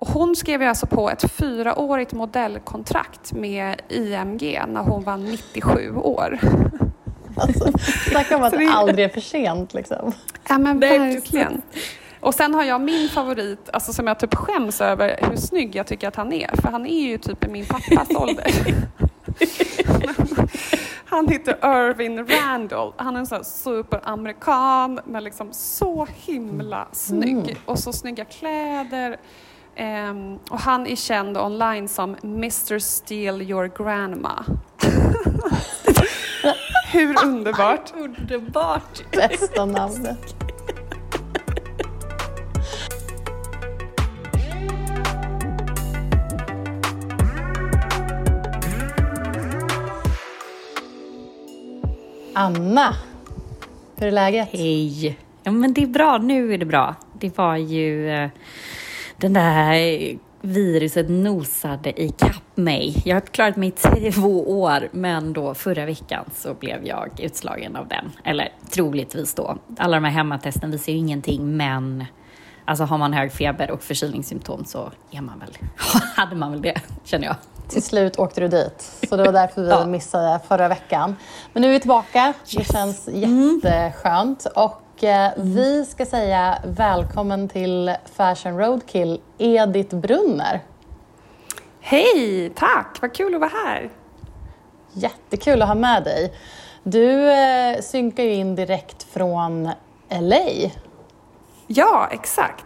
Och hon skrev ju alltså på ett fyraårigt modellkontrakt med IMG när hon var 97 år. Alltså, snacka om att det aldrig är för sent liksom. Ja men verkligen. Och sen har jag min favorit, alltså som jag typ skäms över hur snygg jag tycker att han är. För han är ju typ i min pappas ålder. Han heter Irvin Randall. Han är en sån superamerikan men liksom så himla snygg. Mm. Och så snygga kläder. Um, och han är känd online som Mr Steal Your Grandma. Hur underbart? underbart! Bästa namnet. Anna, hur är läget? Hej! Ja, men det är bra. Nu är det bra. Det var ju eh, den där viruset nosade i kapp mig. Jag har klarat mig i två år, men då förra veckan så blev jag utslagen av den. Eller troligtvis då. Alla de här hemmatesten visar ju ingenting, men alltså har man hög feber och förkylningssymptom så är man väl, hade man väl det, känner jag. Till slut åkte du dit, så det var därför vi ja. missade förra veckan. Men nu är vi tillbaka, yes. det känns mm. jätteskönt. Och eh, mm. vi ska säga välkommen till Fashion Roadkill, Edith Brunner. Hej, tack! Vad kul att vara här. Jättekul att ha med dig. Du eh, synkar ju in direkt från LA. Ja, exakt.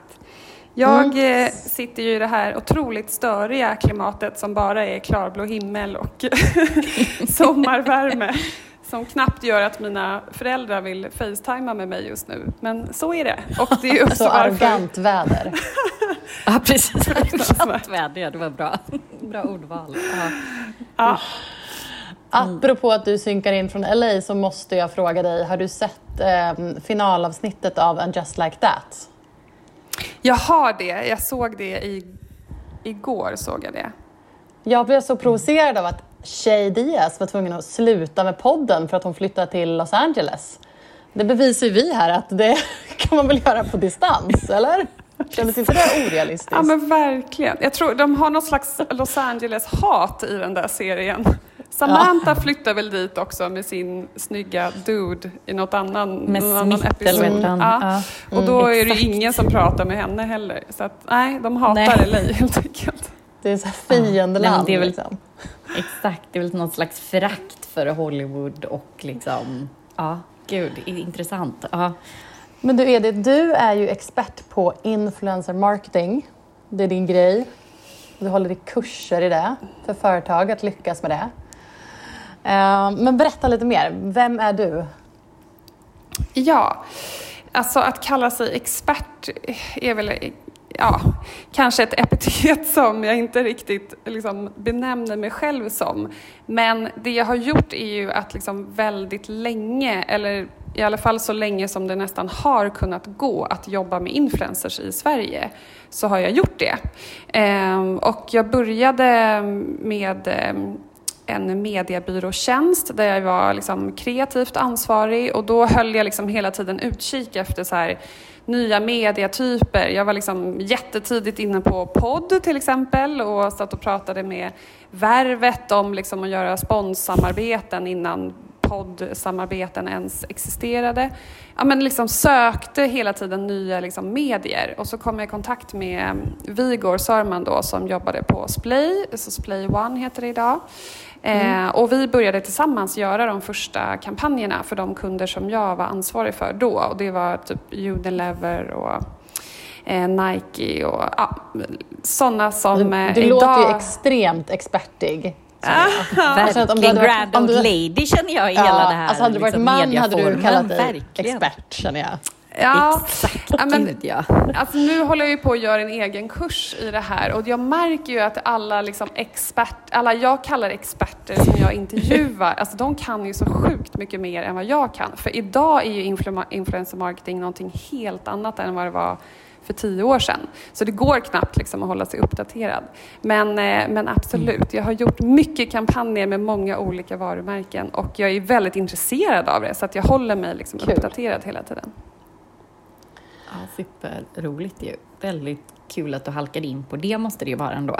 Jag mm. Eh, sitter ju i det här otroligt störiga klimatet som bara är klarblå himmel och sommarvärme som knappt gör att mina föräldrar vill facetima med mig just nu. Men så är det. Och det är också så varför... arrogant väder. ja, precis. Arrogant väder, ja, det var bra. Bra ordval. Ja. ja. Apropå att du synkar in från LA så måste jag fråga dig, har du sett eh, finalavsnittet av And just like that? Jag har det. Jag såg det i, igår. såg jag det. Jag blev så provocerad av att Shay Diaz var tvungen att sluta med podden för att hon flyttade till Los Angeles. Det bevisar ju vi här att det kan man väl göra på distans, eller? Kändes inte det orealistiskt? Ja men verkligen. Jag tror de har något slags Los Angeles-hat i den där serien. Samantha ja. flyttar väl dit också med sin snygga dude i något annan, med någon annan episod. Ja. ja. Och då mm, är det ingen som pratar med henne heller. Så att, nej, de hatar nej. LA helt enkelt. Det är så här fiendeland. Ja, liksom. Exakt, det är väl något slags förakt för Hollywood och liksom, ja, gud, intressant. Ja. Men du Edith, du är ju expert på influencer marketing. Det är din grej. Du håller i kurser i det för företag att lyckas med det. Eh, men berätta lite mer. Vem är du? Ja, alltså att kalla sig expert är väl ja, kanske ett epitet som jag inte riktigt liksom benämner mig själv som. Men det jag har gjort är ju att liksom väldigt länge, eller i alla fall så länge som det nästan har kunnat gå att jobba med influencers i Sverige, så har jag gjort det. Ehm, och jag började med eh, en mediebyråtjänst där jag var liksom kreativt ansvarig och då höll jag liksom hela tiden utkik efter så här nya mediatyper. Jag var liksom jättetidigt inne på podd till exempel och satt och pratade med Värvet om liksom att göra sponssamarbeten innan poddsamarbeten ens existerade. Ja, men liksom sökte hela tiden nya liksom medier och så kom jag i kontakt med Vigor Sörman då som jobbade på Splay, så Splay One heter det idag. Mm. Eh, och vi började tillsammans göra de första kampanjerna för de kunder som jag var ansvarig för då. Och det var typ Unilever och eh, Nike och ja, sådana som eh, Du, du idag... låter ju extremt expertig. Verkligen grand old lady känner jag i ja, hela det här alltså Hade du varit liksom, man hade du kallat dig verkligen. expert känner jag. Ja, Exakt, ja, men, ja. Alltså, nu håller jag ju på att göra en egen kurs i det här och jag märker ju att alla liksom expert, alla jag kallar experter som jag intervjuar, alltså de kan ju så sjukt mycket mer än vad jag kan. För idag är ju influ influencer marketing någonting helt annat än vad det var för tio år sedan. Så det går knappt liksom att hålla sig uppdaterad. Men, eh, men absolut, jag har gjort mycket kampanjer med många olika varumärken och jag är väldigt intresserad av det så att jag håller mig liksom uppdaterad hela tiden. Ja, superroligt ju. Väldigt kul att du halkade in på det måste det ju vara ändå.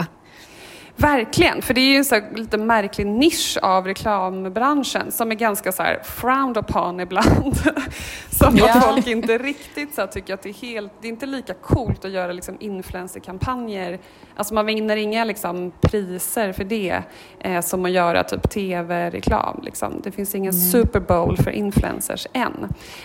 Verkligen, för det är ju en så lite märklig nisch av reklambranschen som är ganska så här frowned upon ibland. som ja. att folk inte riktigt så tycker att det är helt, det är inte lika coolt att göra liksom influencerkampanjer. Alltså man vinner inga liksom priser för det eh, som att göra typ tv-reklam. Liksom. Det finns ingen mm. Super Bowl för influencers än.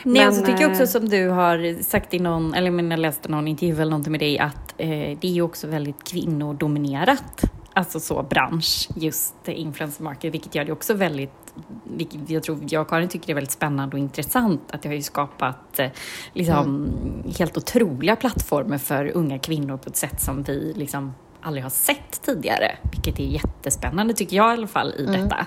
Nej, Men, så tycker jag också eh, som du har sagt i någon, eller jag läste någon intervju eller någonting med dig, att eh, det är ju också väldigt kvinnodominerat alltså så bransch, just influencer marketing, vilket gör det också väldigt, vilket jag tror jag och Karin tycker är väldigt spännande och intressant, att det har ju skapat eh, liksom, mm. helt otroliga plattformar för unga kvinnor på ett sätt som vi liksom aldrig har sett tidigare, vilket är jättespännande tycker jag i alla fall i mm. detta.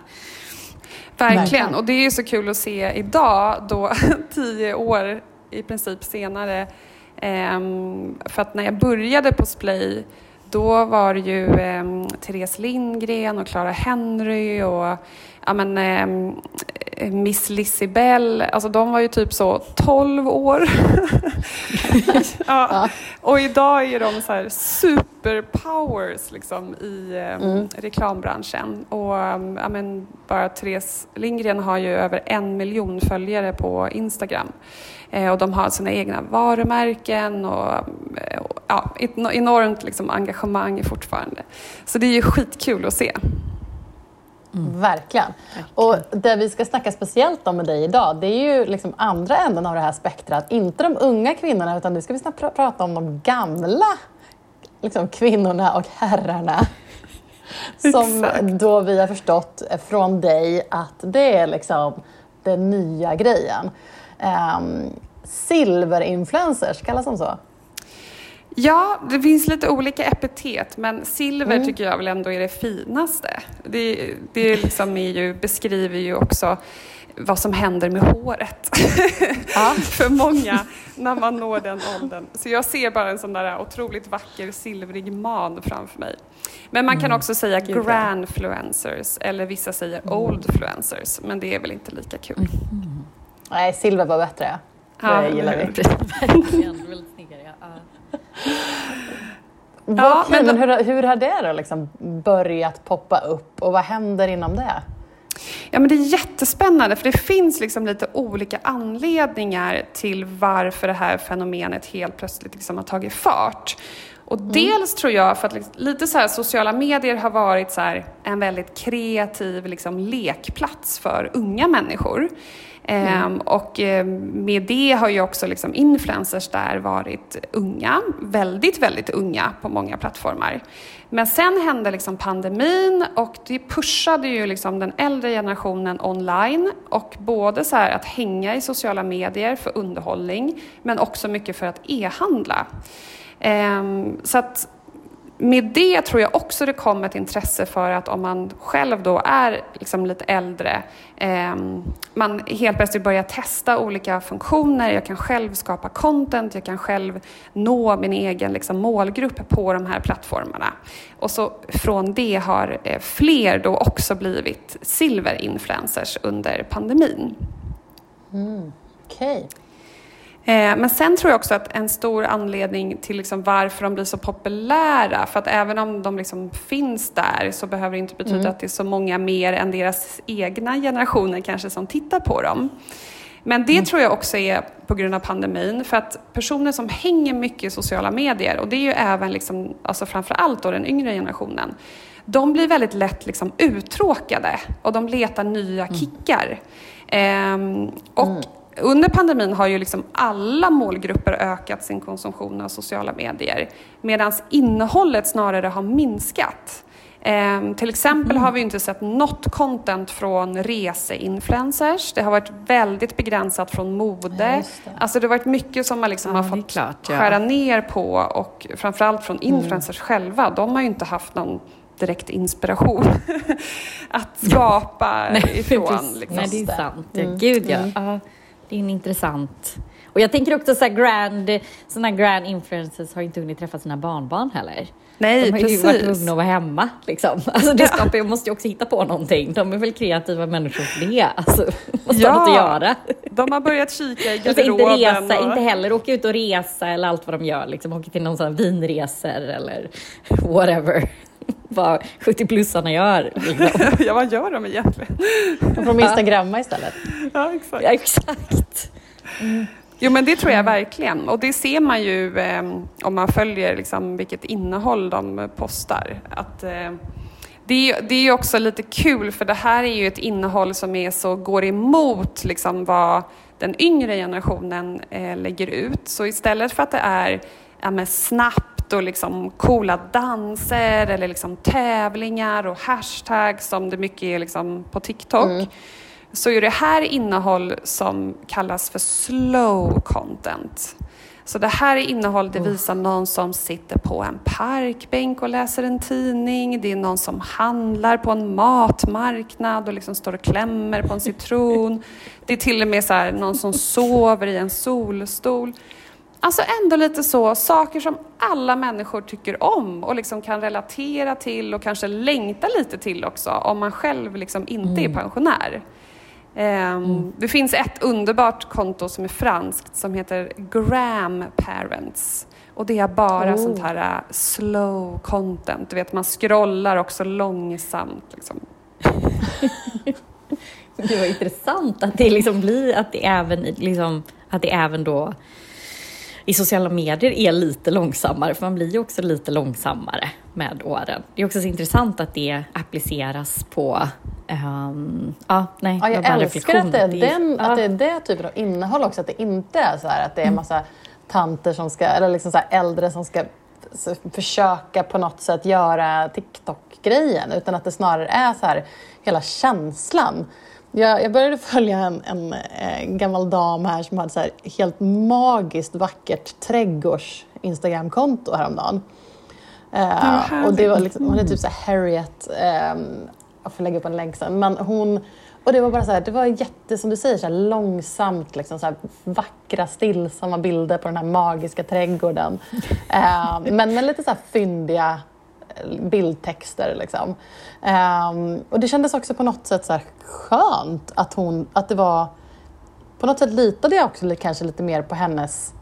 Verkligen, och det är ju så kul att se idag då tio år i princip senare, ehm, för att när jag började på Splay då var det ju eh, Therese Lindgren och Clara Henry och ja, men, eh, Miss Lissibell. Alltså de var ju typ så 12 år. ja. Och idag är de så här superpowers liksom, i eh, mm. reklambranschen. Och ja, men, bara Therese Lindgren har ju över en miljon följare på Instagram. Eh, och de har sina egna varumärken och ja, ett enormt liksom, engagemang fortfarande. Så det är ju skitkul att se. Mm. Verkligen. Och det vi ska snacka speciellt om med dig idag, det är ju liksom andra änden av det här spektrat. Inte de unga kvinnorna, utan nu ska vi pr prata om de gamla liksom, kvinnorna och herrarna. Som då vi har förstått från dig att det är liksom den nya grejen. Um, silverinfluencers, kallas de så? Ja, det finns lite olika epitet, men silver mm. tycker jag väl ändå är det finaste. Det, det liksom är ju, beskriver ju också vad som händer med håret ja. för många när man når den åldern. Så jag ser bara en sån där otroligt vacker silvrig man framför mig. Men man kan mm. också säga Gud, grandfluencers eller vissa säger mm. oldfluencers, men det är väl inte lika kul. Mm. Nej, silver var bättre. Ja, det gillar vi. Verkligen, väldigt snyggare. Ja. Ja, men, men hur, hur har det då liksom börjat poppa upp och vad händer inom det? Ja, men det är jättespännande för det finns liksom lite olika anledningar till varför det här fenomenet helt plötsligt liksom har tagit fart. Och mm. dels tror jag för att liksom, lite så här, sociala medier har varit så här, en väldigt kreativ liksom, lekplats för unga människor. Mm. Um, och um, med det har ju också liksom influencers där varit unga, väldigt, väldigt unga på många plattformar. Men sen hände liksom pandemin och det pushade ju liksom den äldre generationen online och både så att hänga i sociala medier för underhållning men också mycket för att e-handla. Um, så att med det tror jag också det kommer ett intresse för att om man själv då är liksom lite äldre, eh, man helt plötsligt börjar testa olika funktioner, jag kan själv skapa content, jag kan själv nå min egen liksom, målgrupp på de här plattformarna. Och så från det har eh, fler då också blivit Silver influencers under pandemin. Mm, okay. Eh, men sen tror jag också att en stor anledning till liksom varför de blir så populära, för att även om de liksom finns där så behöver det inte betyda mm. att det är så många mer än deras egna generationer kanske som tittar på dem. Men det mm. tror jag också är på grund av pandemin, för att personer som hänger mycket i sociala medier, och det är ju även liksom, alltså framför allt då den yngre generationen, de blir väldigt lätt liksom uttråkade och de letar nya mm. kickar. Ehm, och mm under pandemin har ju liksom alla målgrupper ökat sin konsumtion av sociala medier medan innehållet snarare har minskat. Eh, till exempel har vi inte sett något content från reseinfluencers. Det har varit väldigt begränsat från mode. Ja, det. Alltså det har varit mycket som man liksom ja, har fått klart, ja. skära ner på och framförallt från mm. influencers mm. själva. De har ju inte haft någon direkt inspiration att skapa ifrån. Liksom. Nej, det är sant. Mm. Gud ja. Mm det är en intressant Och jag tänker också så grand, såna grand influencers har inte hunnit träffa sina barnbarn heller. Nej, de har precis. ju varit tvungna att vara hemma. Liksom. Alltså, det skapar, jag måste ju också hitta på någonting. De är väl kreativa människor för det. Alltså, måste Ja. ha något att göra. De har börjat kika i Alltså, inte garderoben. resa, och... inte heller åka ut och resa eller allt vad de gör. Liksom, åka till någon sån här vinresor eller whatever. Vad 70-plussarna gör. Liksom. ja, vad gör de egentligen? De får instagramma istället. Ja, exakt. Ja, exakt. Jo, men det tror jag verkligen. Och det ser man ju eh, om man följer liksom, vilket innehåll de postar. Att, eh, det, är, det är också lite kul, för det här är ju ett innehåll som är så, går emot liksom, vad den yngre generationen eh, lägger ut. Så istället för att det är ja, snabbt och liksom coola danser eller liksom tävlingar och hashtags som det mycket är liksom på TikTok så är det här innehåll som kallas för slow content. Så det här är innehåll, det visar någon som sitter på en parkbänk och läser en tidning. Det är någon som handlar på en matmarknad och liksom står och klämmer på en citron. Det är till och med så här, någon som sover i en solstol. Alltså ändå lite så, saker som alla människor tycker om och liksom kan relatera till och kanske längta lite till också om man själv liksom inte är pensionär. Ehm, Det finns ett underbart konto som är franskt som heter Grandparents. Och det är bara Oh. sånt här äh, slow content. Du vet, man scrollar också långsamt. Liksom. Det var intressant att det liksom blir att det även, liksom, att det även då i sociala medier är lite långsammare, för man blir ju också lite långsammare med åren. Det är också så intressant att det appliceras på ehm, ja, nej, Ja, jag en älskar att det, är den, ja. att det är det typen av innehåll också. Att det inte är så här att det är massa tanter som ska, eller liksom så äldre som ska försöka på något sätt göra TikTok-grejen. Utan att det snarare är så här hela känslan. Jag, jag började följa en, en, eh, gammal dam här som hade så helt magiskt vackert trädgårds Instagram-konto häromdagen. Eh, och det var liksom, hon är typ så Harriet, ehm, jag får lägga upp en länk sen, men hon och det var bara så här, det var jätte, som du säger, så här, långsamt, liksom, så här, vackra, stillsamma bilder på den här magiska trädgården. Eh, men med lite så här fyndiga eh, bildtexter. Liksom. Eh, och det kändes också på något sätt så här skönt att hon, att det var, på något sätt litade jag också kanske lite mer på hennes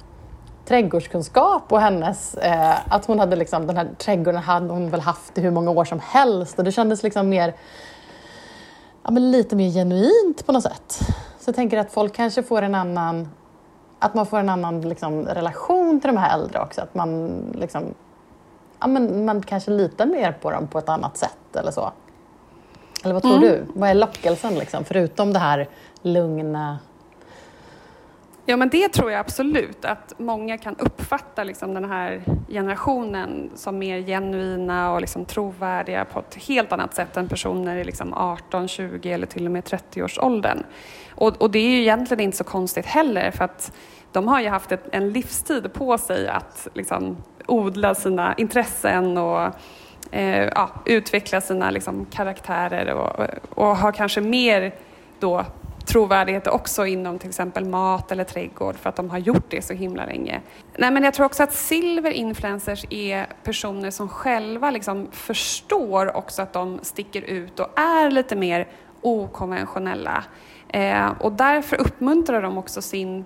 trädgårdskunskap och hennes, eh, att hon hade liksom, den här trädgården hade hon väl haft i hur många år som helst och det kändes liksom mer, ja men lite mer genuint på något sätt. Så jag tänker att folk kanske får en annan, att man får en annan liksom, relation till de här äldre också, att man liksom, ja men man kanske litar mer på dem på ett annat sätt eller så. Eller vad tror Mm. du? Vad är lockelsen liksom, förutom det här lugna Ja, men det tror jag absolut, att många kan uppfatta liksom den här generationen som mer genuina och liksom trovärdiga på ett helt annat sätt än personer i liksom 18, 20 eller till och med 30-årsåldern. Och, och det är ju egentligen inte så konstigt heller, för att de har ju haft ett, en livstid på sig att liksom odla sina intressen och eh, ja, utveckla sina liksom, karaktärer och, och har kanske mer då trovärdighet också inom till exempel mat eller trädgård för att de har gjort det så himla länge. Nej, men jag tror också att silver influencers är personer som själva liksom förstår också att de sticker ut och är lite mer okonventionella. Eh, och därför uppmuntrar de också sin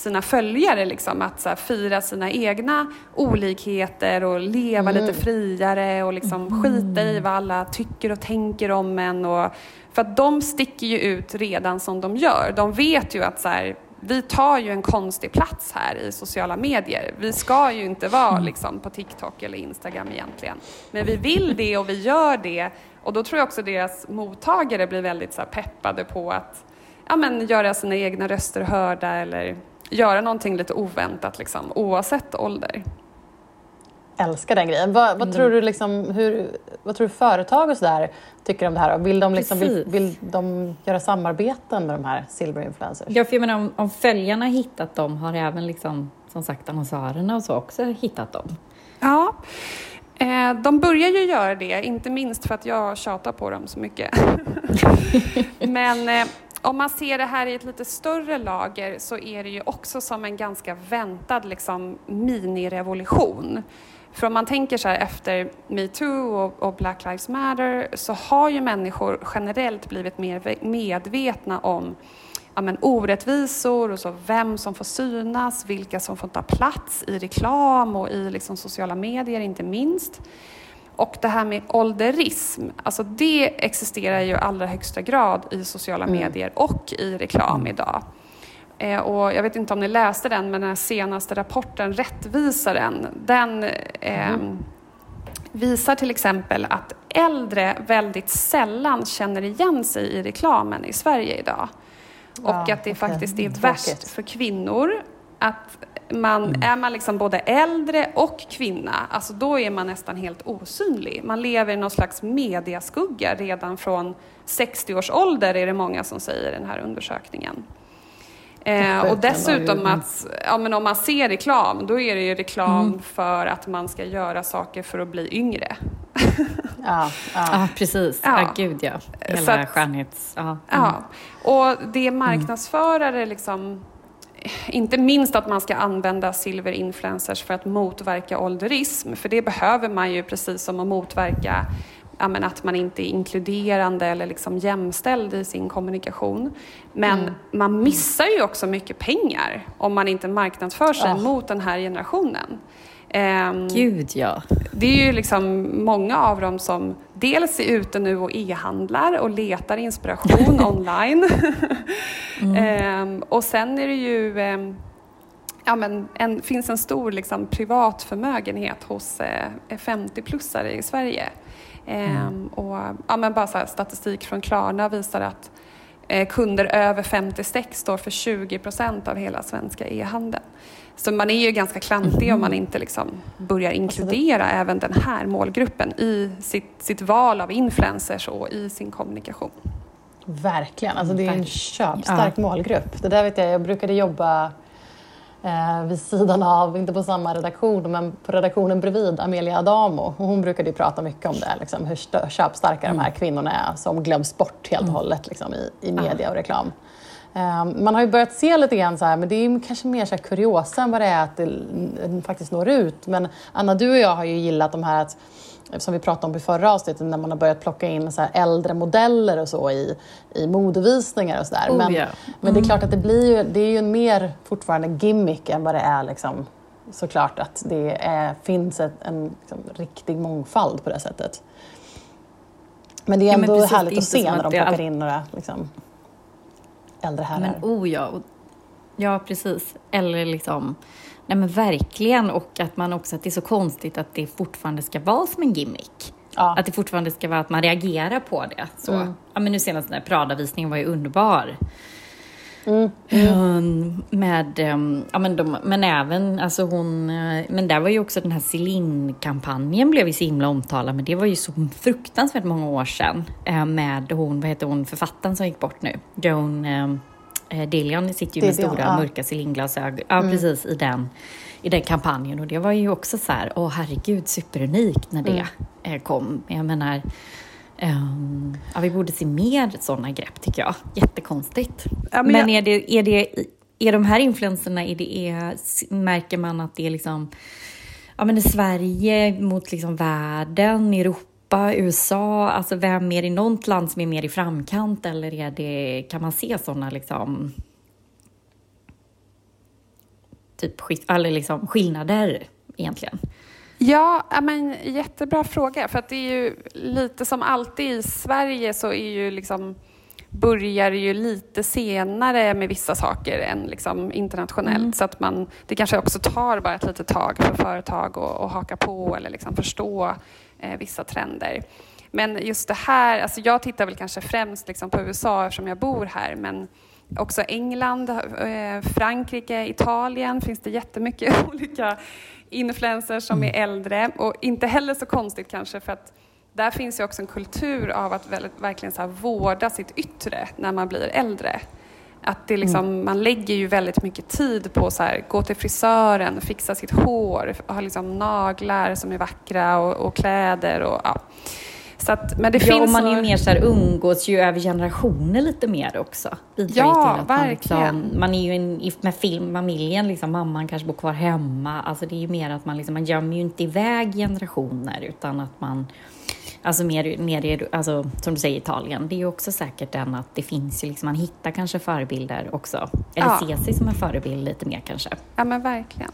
sina följare liksom, att så här, fira sina egna olikheter och leva lite friare och liksom skita i vad alla tycker och tänker om en. Och, för att de sticker ju ut redan som de gör. De vet ju att så här, vi tar ju en konstig plats här i sociala medier. Vi ska ju inte vara liksom, på TikTok eller Instagram egentligen. Men vi vill det och vi gör det. Och då tror jag också deras mottagare blir väldigt så här, peppade på att ja, men, göra sina egna röster hörda eller göra någonting lite oväntat liksom, oavsett ålder. Älskar den grejen. Vad, vad, tror du liksom, hur, vad tror du företag och sådär tycker om det här? Vill de, liksom, vill, vill de göra samarbeten med de här silverinfluencers? Ja, för jag menar, om, om följarna har hittat dem har även liksom, som sagt annonsörerna och så också hittat dem. Ja, eh, de börjar ju göra det, inte minst för att jag tjatar på dem så mycket. Men eh, om man ser det här i ett lite större lager så är det ju också som en ganska väntad liksom, minirevolution. För om man tänker så här efter metoo och, och Black Lives Matter så har ju människor generellt blivit mer medvetna om ja, men, orättvisor och så vem som får synas, vilka som får ta plats i reklam och i liksom, sociala medier inte minst. Och det här med ålderism, alltså det existerar ju i allra högsta grad i sociala mm. medier och i reklam mm. idag. Eh, och jag vet inte om ni läste den, men den senaste rapporten, Rättvisaren, den mm. visar till exempel att äldre väldigt sällan känner igen sig i reklamen i Sverige idag. Och ja, att det okay. faktiskt är värst för kvinnor att man, mm. är man liksom både äldre och kvinna, alltså då är man nästan helt osynlig. Man lever i någon slags mediaskugga redan från 60 års ålder är det många som säger i den här undersökningen. Eh, och dessutom att ja, men om man ser reklam, då är det ju reklam mm. för att man ska göra saker för att bli yngre. ja, ja. ja, precis. Ja. ja, gud ja. Hela skönhets... Ja. Mm. ja. Och det marknadsförare liksom inte minst att man ska använda silverinfluencers för att motverka ålderism, för det behöver man ju precis som att motverka ja, att man inte är inkluderande eller liksom jämställd i sin kommunikation. Men mm. man missar ju också mycket pengar om man inte marknadsför sig oh. mot den här generationen. Um, Gud ja. Det är ju liksom många av dem som dels är ute nu och e-handlar och letar inspiration online. mm. um, och sen är det ju um, ja, men en, finns en stor liksom, privat förmögenhet hos eh, 50-plussare i Sverige. Mm. och, ja, men bara så här, statistik från Klarna visar att eh, kunder över 56 står för 20 procent av hela svenska e-handeln. Så man är ju ganska klantig om man inte liksom börjar inkludera alltså även den här målgruppen i sitt, sitt val av influencers och i sin kommunikation. Verkligen, alltså det är en köpstark ja. målgrupp. Det där vet jag, jag brukade jobba eh, vid sidan av, inte på samma redaktion, men på redaktionen bredvid Amelia Adamo. Och hon brukade ju prata mycket om det, liksom, hur köpstarka mm. de här kvinnorna är som glöms bort helt och mm. hållet liksom, i, i media och reklam. Um, man har ju börjat se lite grann så här, men det är kanske mer så här kuriosa än vad det är att det faktiskt når ut. Men Anna, du och jag har ju gillat de här att som vi pratade om i förra avsnittet, när man har börjat plocka in så äldre modeller och så i, i modevisningar och sådär. Oh, men, yeah. mm. men det är klart att det blir ju, det är ju en mer fortfarande gimmick än vad det är liksom, såklart att det är, finns ett, en liksom, riktig mångfald på det sättet. Men det är ändå ja, precis, härligt att se när de plockar all... in några liksom, äldre herrar. Men oh ja, ja precis. Eller liksom Nej men verkligen och att man också att det är så konstigt att det fortfarande ska vara som en gimmick. Ja. Att det fortfarande ska vara att man reagerar på det. Så. Mm. Ja, men nu senast den här Prada-visningen var ju underbar. Mm. Mm. Med, um, ja, men, de, men även, alltså hon, uh, men där var ju också den här Celine-kampanjen blev ju så himla omtalad, men det var ju så fruktansvärt många år sedan uh, med hon, vad heter hon, författaren som gick bort nu, Joan um, eh, Dillion sitter ju med Dillion, stora ja. mörka cylindglasögon. Ja, mm. precis i den, i den kampanjen. Och det var ju också så här, åh herregud, superunikt när det mm. eh, kom. Jag menar, um, ja, vi borde se mer sådana grepp tycker jag. Jättekonstigt. Ja, men, men jag... är, det, är, det, är de här influenserna, är det, är, märker man att det är liksom ja, men Sverige mot liksom världen, Europa Europa, USA? Alltså vem är det något land som är mer i framkant eller är det, kan man se sådana liksom, typ, eller liksom skillnader egentligen? Ja, men jättebra fråga. För att det är ju lite som alltid i Sverige så är ju liksom börjar ju lite senare med vissa saker än liksom internationellt. Mm. Så att man, det kanske också tar bara ett litet tag för företag att haka på eller liksom förstå eh, vissa trender. Men just det här, alltså jag tittar väl kanske främst liksom på USA eftersom jag bor här, men också England, eh, Frankrike, Italien finns det jättemycket olika influencers som är äldre och inte heller så konstigt kanske för att där finns ju också en kultur av att verkligen så vårda sitt yttre när man blir äldre. Att det liksom, mm. Man lägger ju väldigt mycket tid på att gå till frisören, fixa sitt hår, ha liksom naglar som är vackra och, och kläder. Och, ja. Så att, men det ja, finns och man är ju mer så här, umgås ju över generationer lite mer också. Bidrar Ja, till att man, liksom, verkligen. man är ju en, med film, familjen, liksom, mamman kanske bor kvar hemma. Alltså det är ju mer att man, liksom, man gömmer ju inte iväg generationer utan att man Alltså mer, mer alltså, som du säger Italien, det är ju också säkert den att det finns ju liksom, man hittar kanske förebilder också. Eller Ja. ser sig som en förebild lite mer kanske. Ja men verkligen.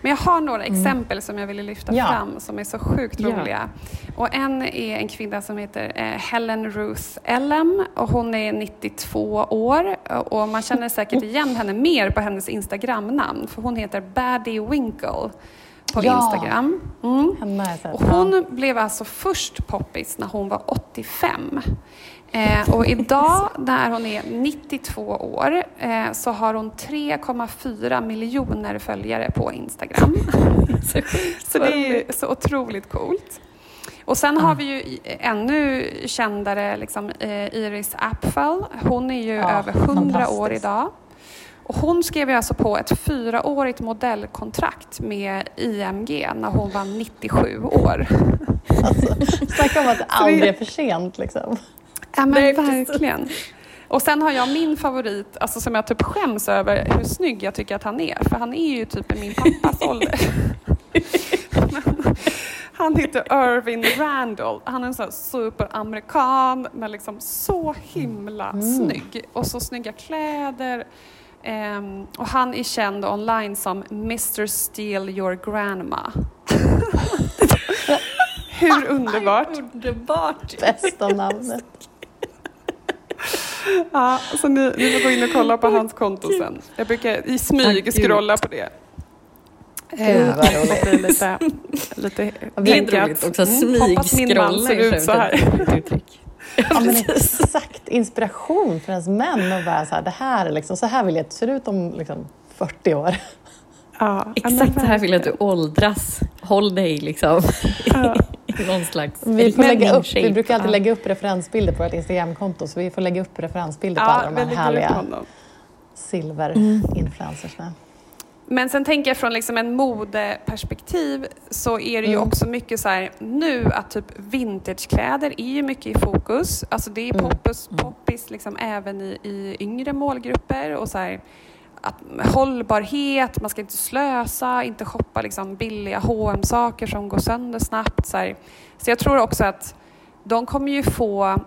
Men jag har några exempel som jag ville lyfta Ja. fram som är så sjukt Ja. roliga. Och en är en kvinna som heter eh, Helen Ruth Ellem och hon är 92 år och man känner säkert igen henne mer på hennes Instagramnamn för hon heter Baddie Winkle på Ja. Instagram. Mm. Och hon blev alltså först poppis när hon var 85. Eh, och idag när hon är 92 år eh, så har hon 3,4 miljoner följare på Instagram. Så det är så otroligt coolt. Och sen har vi ju ännu kändare liksom, eh, Iris Apfel. Hon är ju Ja, över 100 år idag. Och hon skrev ju alltså på ett fyraårigt modellkontrakt med IMG när hon var 97 år. Alltså, snacka om att det aldrig är för sent. Liksom. Ja men Nej, verkligen. Och sen har jag min favorit, alltså som jag typ skäms över hur snygg jag tycker att han är. För han är ju typ i min pappas ålder. Han heter Irvin Randall. Han är en sån här superamerikan men liksom så himla snygg. Och så snygga kläder. Ehm, och han är känd online som Mr Steal Your Grandma. Hur underbart? Underbart! Bästa namnet. Ja, så ni, ni får gå in och kolla på hans konto sen. Jag brukar i smyg scrolla på det. Gud, vad Eh, roligt. lite, lite Det är roligt också, mm, hoppas min man ser ut så här. Ja, men exakt inspiration för ens män. Och bara så, här, det här är liksom, så här vill jag att det ser ut om liksom, 40 år. Ja, Exakt så här vill jag att du åldras. Håll dig liksom Ja. någon slags Vi, får lägga upp, vi shape. brukar alltid lägga upp referensbilder på vårt Instagramkonto så vi får lägga upp referensbilder på Ja, alla de vi här härliga silverinfluencersna. Men sen tänker jag från liksom en modeperspektiv så är det ju Mm. också mycket så här nu att typ vintagekläder är ju mycket i fokus. Alltså det är Mm. poppis, poppis liksom även i, i yngre målgrupper och så här att hållbarhet, man ska inte slösa, inte shoppa liksom billiga hm saker som går sönder snabbt. Så, så jag tror också att de kommer ju få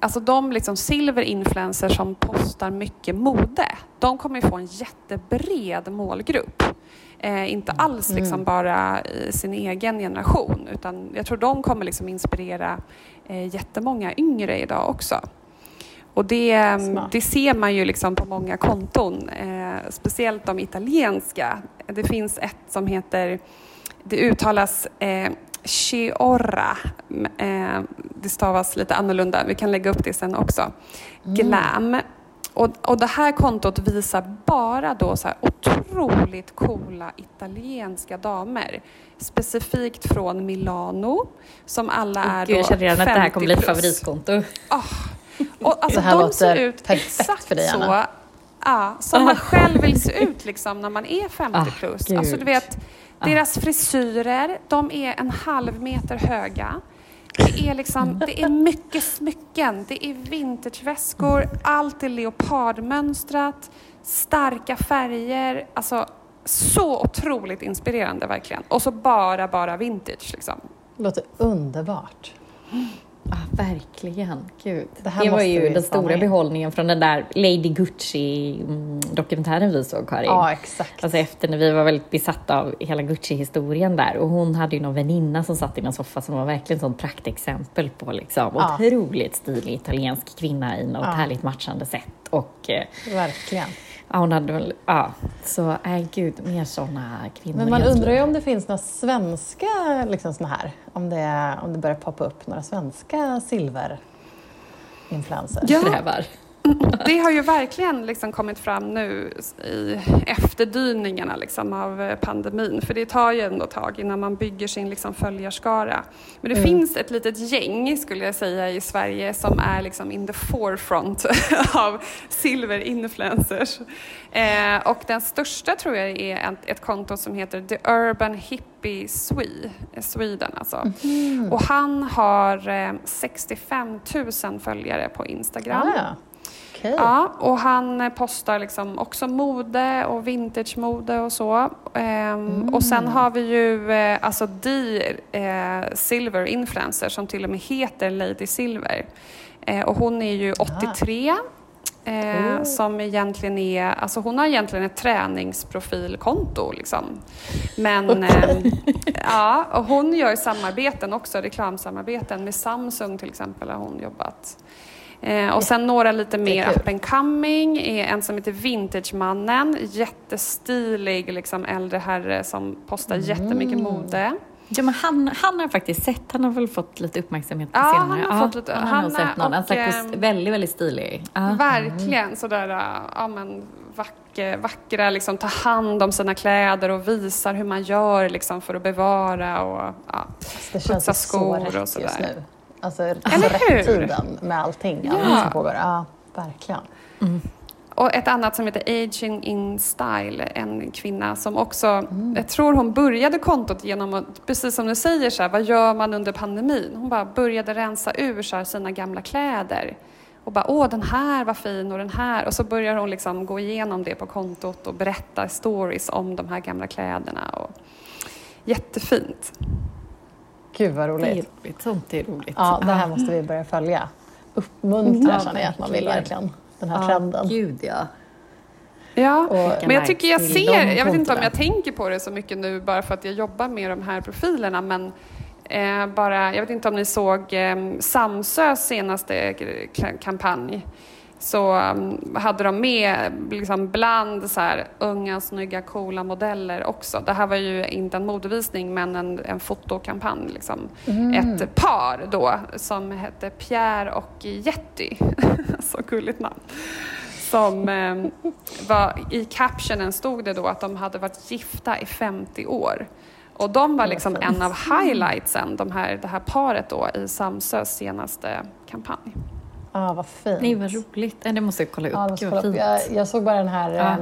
Alltså de liksom silverinfluencers som postar mycket mode, de kommer ju få en jättebred målgrupp. Eh, inte alls liksom Mm. bara i sin egen generation, utan jag tror de kommer liksom inspirera eh, jättemånga yngre idag också. Och det, Smart. det ser man ju liksom på många konton, eh, speciellt de italienska. Det finns ett som heter, det uttalas eh, Chiorra. Eh, det stavas lite annorlunda, vi kan lägga upp det sen också. Glam. Och, och det här kontot visar bara då så här otroligt coola italienska damer. Specifikt från Milano, som alla är Gud, då jag känner redan att det här kommer bli ett 50 plus. favoritkonto. Och alltså, Det här de låter ser ut exakt för dig, så Anna. ja, som man själv vill se ut liksom, när man är 50 Ah, plus. gud. Alltså, du vet, deras frisyrer, de är en halv meter höga. Det är, liksom, det är mycket smycken, det är vintageväskor, allt är leopardmönstrat, starka färger. Alltså, så otroligt inspirerande verkligen. Och så bara, bara vintage. Liksom. låter underbart. Ja, verkligen. Gud. Det Det, var ju den stora in. behållningen från den där Lady Gucci-dokumentären vi såg, Karin. Ja, exakt. Alltså efter när vi var väldigt besatta av hela Gucci-historien där och hon hade ju någon väninna som satt i någon soffa som var verkligen sånt praktexempel på liksom Ja. otroligt stilig italiensk kvinna i något Ja. härligt matchande sätt. Och eh, Verkligen. Ja, hon hade väl, ja, så nej gud, mer sådana kvinnor Men man undrar ju om det finns några svenska liksom såna här, om det, om det börjar poppa upp några svenska silverinfluencers. Ja. Det har ju verkligen liksom kommit fram nu i efterdyningarna liksom av pandemin. För det tar ju ändå tag innan man bygger sin liksom följarskara. Men det mm. finns ett litet gäng, skulle jag säga, i Sverige som är liksom in the forefront av silver-influencers. Eh, och den största tror jag är ett, ett konto som heter The Urban Hippie Swede, Sweden. Alltså. Mm. Och han har eh, 65 000 följare på Instagram. Ah, okay. Ja, och han postar liksom också mode och vintage-mode och så. Um, mm. Och sen har vi ju eh, alltså The eh, Silver Influencer som till och med heter Lady Silver. Eh, och hon är ju 83 Eh, Som egentligen är, alltså hon har egentligen ett träningsprofilkonto liksom. Men okay. eh, ja, och hon gör samarbeten också, reklamsamarbeten med Samsung till exempel har hon jobbat. Eh, och sen några lite mer up and coming, är en som heter Vintagemannen, jättestilig liksom äldre herre som postar mm. jättemycket mode. Ja, men han, han har faktiskt sett, han har väl fått lite uppmärksamhet på ja, senare. Han har fått lite, han har han sett någon, och, en slags väldigt, väldigt stilig. Ja. Verkligen sådär, ja men vackra, vackra liksom, ta hand om sina kläder och visar hur man gör liksom, för att bevara och ja, det känns skor så och sådär. Alltså, alltså rätt tiden med allting, ja. allting som pågår. Ja, verkligen. Mm. Och ett annat som heter Aging in Style, en kvinna som också, mm. jag tror hon började kontot genom att, precis som du säger, så här, vad gör man under pandemin? Hon bara började rensa ur så här, sina gamla kläder och bara åh den här var fin och den här och så börjar hon liksom gå igenom det på kontot och berätta stories om de här gamla kläderna. Och, jättefint. Gud vad roligt. Det är roligt. Sånt är roligt. Ja, det här måste vi börja följa. Uppmuntra ja, känner jag att man vill verkligen den här trenden. Gud ja. Ja, och, men jag tycker jag ser, jag vet inte om jag tänker på det så mycket nu bara för att jag jobbar med de här profilerna, men eh, bara, jag vet inte om ni såg eh, Samsös senaste kampanj så um, hade de med liksom bland så här, unga, snygga, coola modeller också. Det här var ju inte en modevisning men en, en fotokampanj. Liksom. Mm. Ett par då som hette Pierre och Jetty. så gulligt namn. Som eh, var, i captionen stod det då att de hade varit gifta i 50 år. Och de var liksom en av highlightsen, de här, det här paret då i Samsös senaste kampanj. Ah, vad fint. Nej, vad roligt. Det måste jag kolla upp. Ja, Gud, kolla upp. Jag, jag, såg bara den här ja.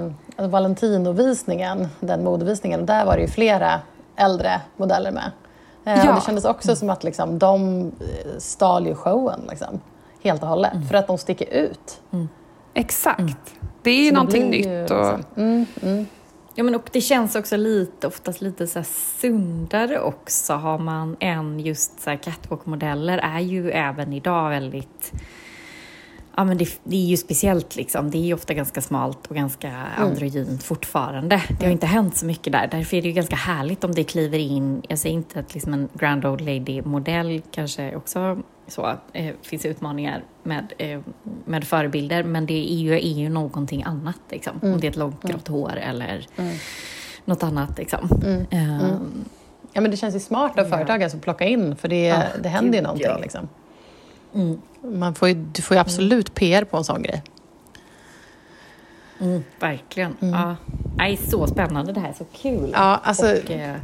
um, Valentino-visningen, den modevisningen. Där var det ju flera äldre modeller med. Eh, ja. och det kändes också som att liksom, de eh, stal ju showen liksom, helt och hållet. Mm. För att de sticker ut. Mm. Exakt. Mm. Det är ju så någonting nytt. Ju, och... Liksom, mm, mm. Ja, men och det känns också lite, oftast lite så sundare också har man än just så catwalk-modeller är ju även idag väldigt ja, men det, det, är ju speciellt liksom. Det är ju ofta ganska smalt och ganska mm. androgynt fortfarande. Det har mm. inte hänt så mycket där. Därför är det ju ganska härligt om det kliver in, jag säger inte att liksom en grand old lady-modell kanske också så, eh, finns utmaningar med, eh, med förebilder, men det är ju, är ju någonting annat. Liksom. Mm. Om det är ett långt mm. grått hår eller mm. något annat. Liksom. Uh, ja, men det känns ju smart av företagen som plockar in, för det, ja, det händer ju någonting. Ja. Liksom. Mm. Man får ju, du får ju absolut PR på en sån grej. Mm, verkligen. Mm. Ja. Nej, så spännande det här, så kul. Ja, alltså, och, eh,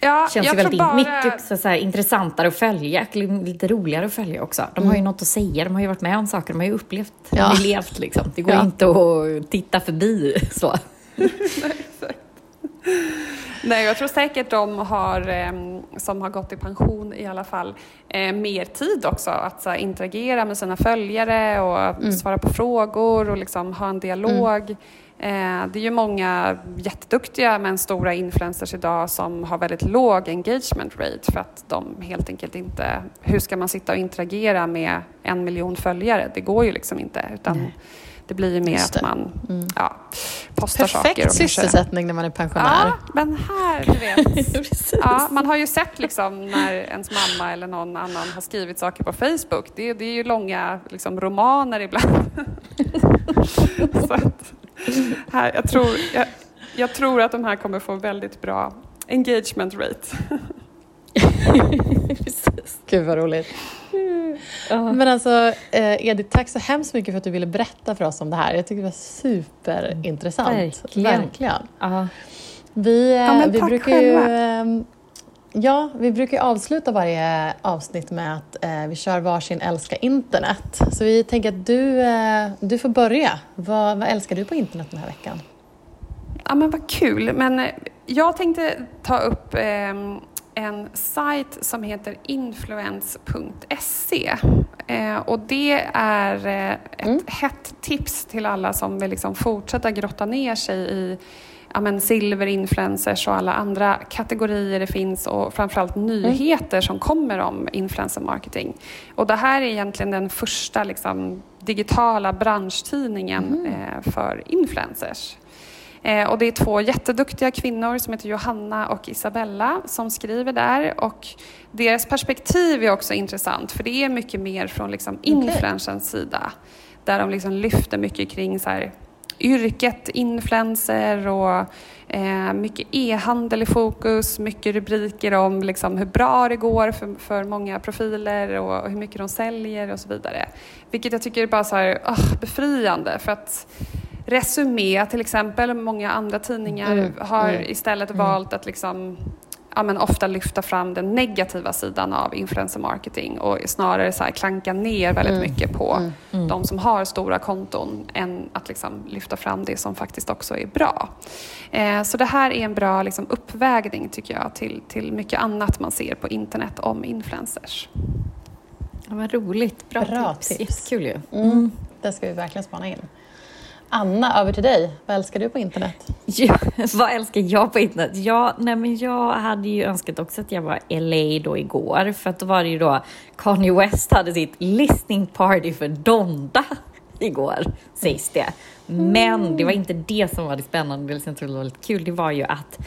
ja, känns ju väldigt bara... mycket också så här, intressantare att följa, lite roligare att följa också. De har ju mm. något att säga, de har ju varit med om saker, de har ju upplevt, ja. levt liksom. Det går ja. inte att titta förbi så. Nej, jag tror säkert de har, eh, som har gått i pension i alla fall, eh, mer tid också att så, interagera med sina följare och mm. svara på frågor och liksom ha en dialog. Mm. Eh, det är ju många jätteduktiga men stora influencers idag som har väldigt låg engagement rate för att de helt enkelt inte... Hur ska man sitta och interagera med en miljon följare? Det går ju liksom inte. Utan Nej det blir ju mer att man mm. ja, postar Perfekt saker. Perfekt sysselsättning när man är pensionär. Ja, men här, du vet. ja, man har ju sett liksom när ens mamma eller någon annan har skrivit saker på Facebook. Det, det är ju långa liksom, romaner ibland. Så att, här, jag, tror, jag, jag tror att de här kommer få väldigt bra engagement rate. Gud vad roligt. Uh. Men alltså, eh, Edith, tack så hemskt mycket för att du ville berätta för oss om det här. Jag tycker det var superintressant. Verkligen. Verkligen. Uh. Vi, eh, ja, vi brukar ju... Ehm, ja, vi brukar avsluta varje avsnitt med att eh, vi kör varsin älska internet. Så vi tänker att du, eh, du får börja. Vad, vad älskar du på internet den här veckan? Ja men vad kul. Men eh, jag tänkte ta upp eh, en sajt som heter influence.se. Eh, och det är eh, ett mm. hett tips till alla som vill liksom fortsätta grotta ner sig i ja, men silverinfluencers och alla andra kategorier det finns och framförallt mm. nyheter mm. som kommer om influencer marketing. Och det här är egentligen den första liksom, digitala branschtidningen mm. eh, för influencers. Eh, och det är två jätteduktiga kvinnor som heter Johanna och Isabella som skriver där. Och deras perspektiv är också intressant för det är mycket mer från liksom influencerns sida. Där de liksom lyfter mycket kring så här, yrket influencer och eh, mycket e-handel i fokus, mycket rubriker om liksom, hur bra det går för, för många profiler och, och hur mycket de säljer och så vidare. Vilket jag tycker är bara så här, oh, befriande för att Resumé till exempel, många andra tidningar mm, har mm, istället mm. valt att liksom ja, men ofta lyfta fram den negativa sidan av influencer marketing och snarare så här klanka ner väldigt mm. mycket på mm. Mm. de som har stora konton än att liksom lyfta fram det som faktiskt också är bra. Eh, så det här är en bra liksom, uppvägning tycker jag till, till mycket annat man ser på internet om influencers. Ja, vad roligt, bra, bra tips. tips. Jättekul ju. Mm. Det ska vi verkligen spana in. Anna, över till dig. Vad älskar du på internet? Ja, vad älskar jag på internet? Ja, nej men jag hade ju önskat också att jag var i LA då igår, för att då var det ju då Kanye West hade sitt listening party för Donda igår, sägs det. Men det var inte det som var det spännande, det som jag trodde var lite kul. Det var ju att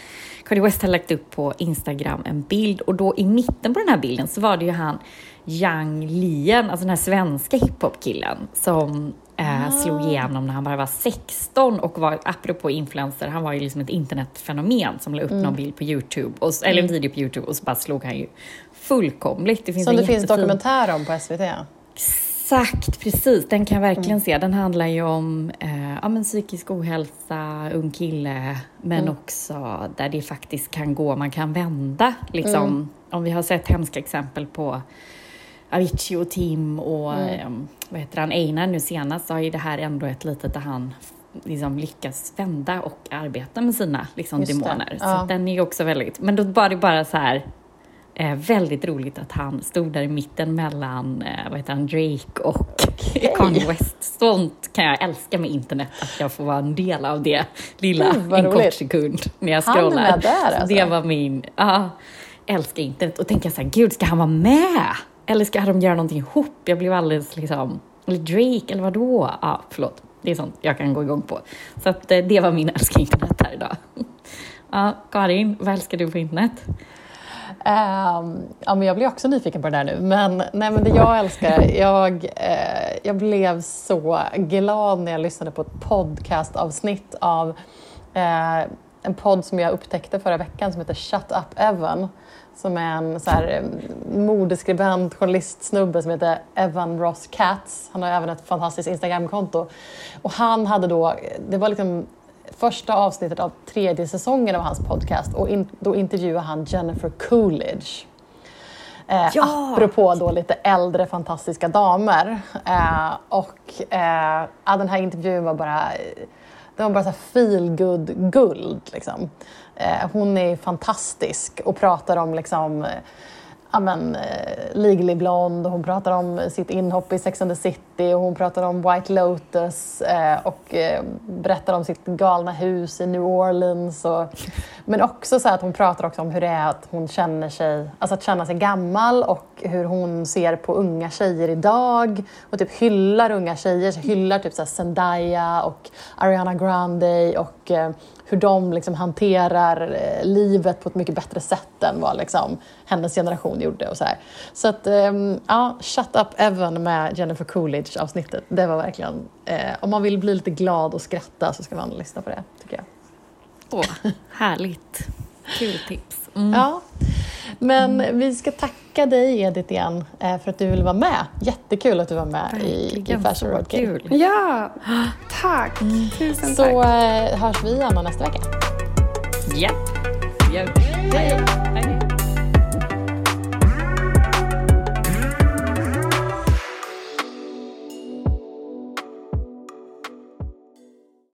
Kanye West hade lagt upp på Instagram en bild och då i mitten på den här bilden så var det ju han Yang Lien, alltså den här svenska hiphop-killen som eh, slog ah. igenom när han bara var 16 och var, apropå influencer, han var ju liksom ett internetfenomen som la upp mm. någon bild på Youtube, och, eller en mm. video på Youtube och så bara slog han ju fullkomligt. Det finns som det finns dokumentär om på SVT? Exakt, precis. Den kan jag verkligen mm. se. Den handlar ju om eh, ja, men psykisk ohälsa, ung kille, men mm. också där det faktiskt kan gå, man kan vända. Liksom. Mm. Om vi har sett hemska exempel på Avicii och Tim och mm. Ehm, vad heter han, Einar nu senast, så är det här ändå ett litet där han liksom lyckas vända och arbeta med sina liksom, demoner. Ja. Så den är ju också väldigt, men då var det bara så här eh, väldigt roligt att han stod där i mitten mellan eh, vad heter han, Drake och okay. Kanye West. Sånt kan jag älska med internet, att jag får vara en del av det lilla mm, en kort sekund när jag scrollar. Han är där alltså. Det var min, ja, älskar internet. Och tänka så här, gud, ska han vara med? Eller ska de göra någonting ihop? Jag blev alldeles liksom, eller Drake, eller vadå? Ja, förlåt. Det är sånt jag kan gå igång på. Så att, eh, det var min älskar internet här idag. Ja, Karin, vad älskar du på internet? Um, ja, men jag blir också nyfiken på det där nu. Men, nej, men det jag älskar, jag, eh, jag blev så glad när jag lyssnade på ett podcastavsnitt av eh, en podd som jag upptäckte förra veckan som heter Shut Up Evan som är en så här, eh, modeskribent, journalistsnubbe som heter Evan Ross Katz. Han har även ett fantastiskt Instagramkonto. Och han hade då, det var liksom första avsnittet av tredje säsongen av hans podcast och in, då intervjuade han Jennifer Coolidge. Eh, ja. Apropå då lite äldre fantastiska damer. Eh, och eh, den här intervjun var bara, det var bara så feel good guld liksom. Eh, hon är fantastisk och pratar om liksom, eh, ja, men, eh, Legally Blonde, hon pratar om sitt inhopp i Sex and the City och hon pratar om White Lotus eh, och eh, berättar om sitt galna hus i New Orleans. Och, men också så att hon pratar också om hur det är att hon känner sig, alltså att känna sig gammal och hur hon ser på unga tjejer idag och typ hyllar unga tjejer, så hyllar typ så Zendaya och Ariana Grande och eh, hur de liksom hanterar eh, livet på ett mycket bättre sätt än vad liksom hennes generation gjorde. Och så här. så att, ehm, ja, Shut Up Evan med Jennifer Coolidge-avsnittet, det var verkligen... Eh, om man vill bli lite glad och skratta så ska man lyssna på det, tycker jag. Åh, härligt. Kul tips. Mm. Ja. Men mm. vi ska tacka dig Edith igen eh, för att du ville vara med. Jättekul att du var med i, i Fashion Road kul. Ja, tack. Mm. Tusen Så tack. hörs vi igen nästa vecka. Ja. Yep. Hej. Hej.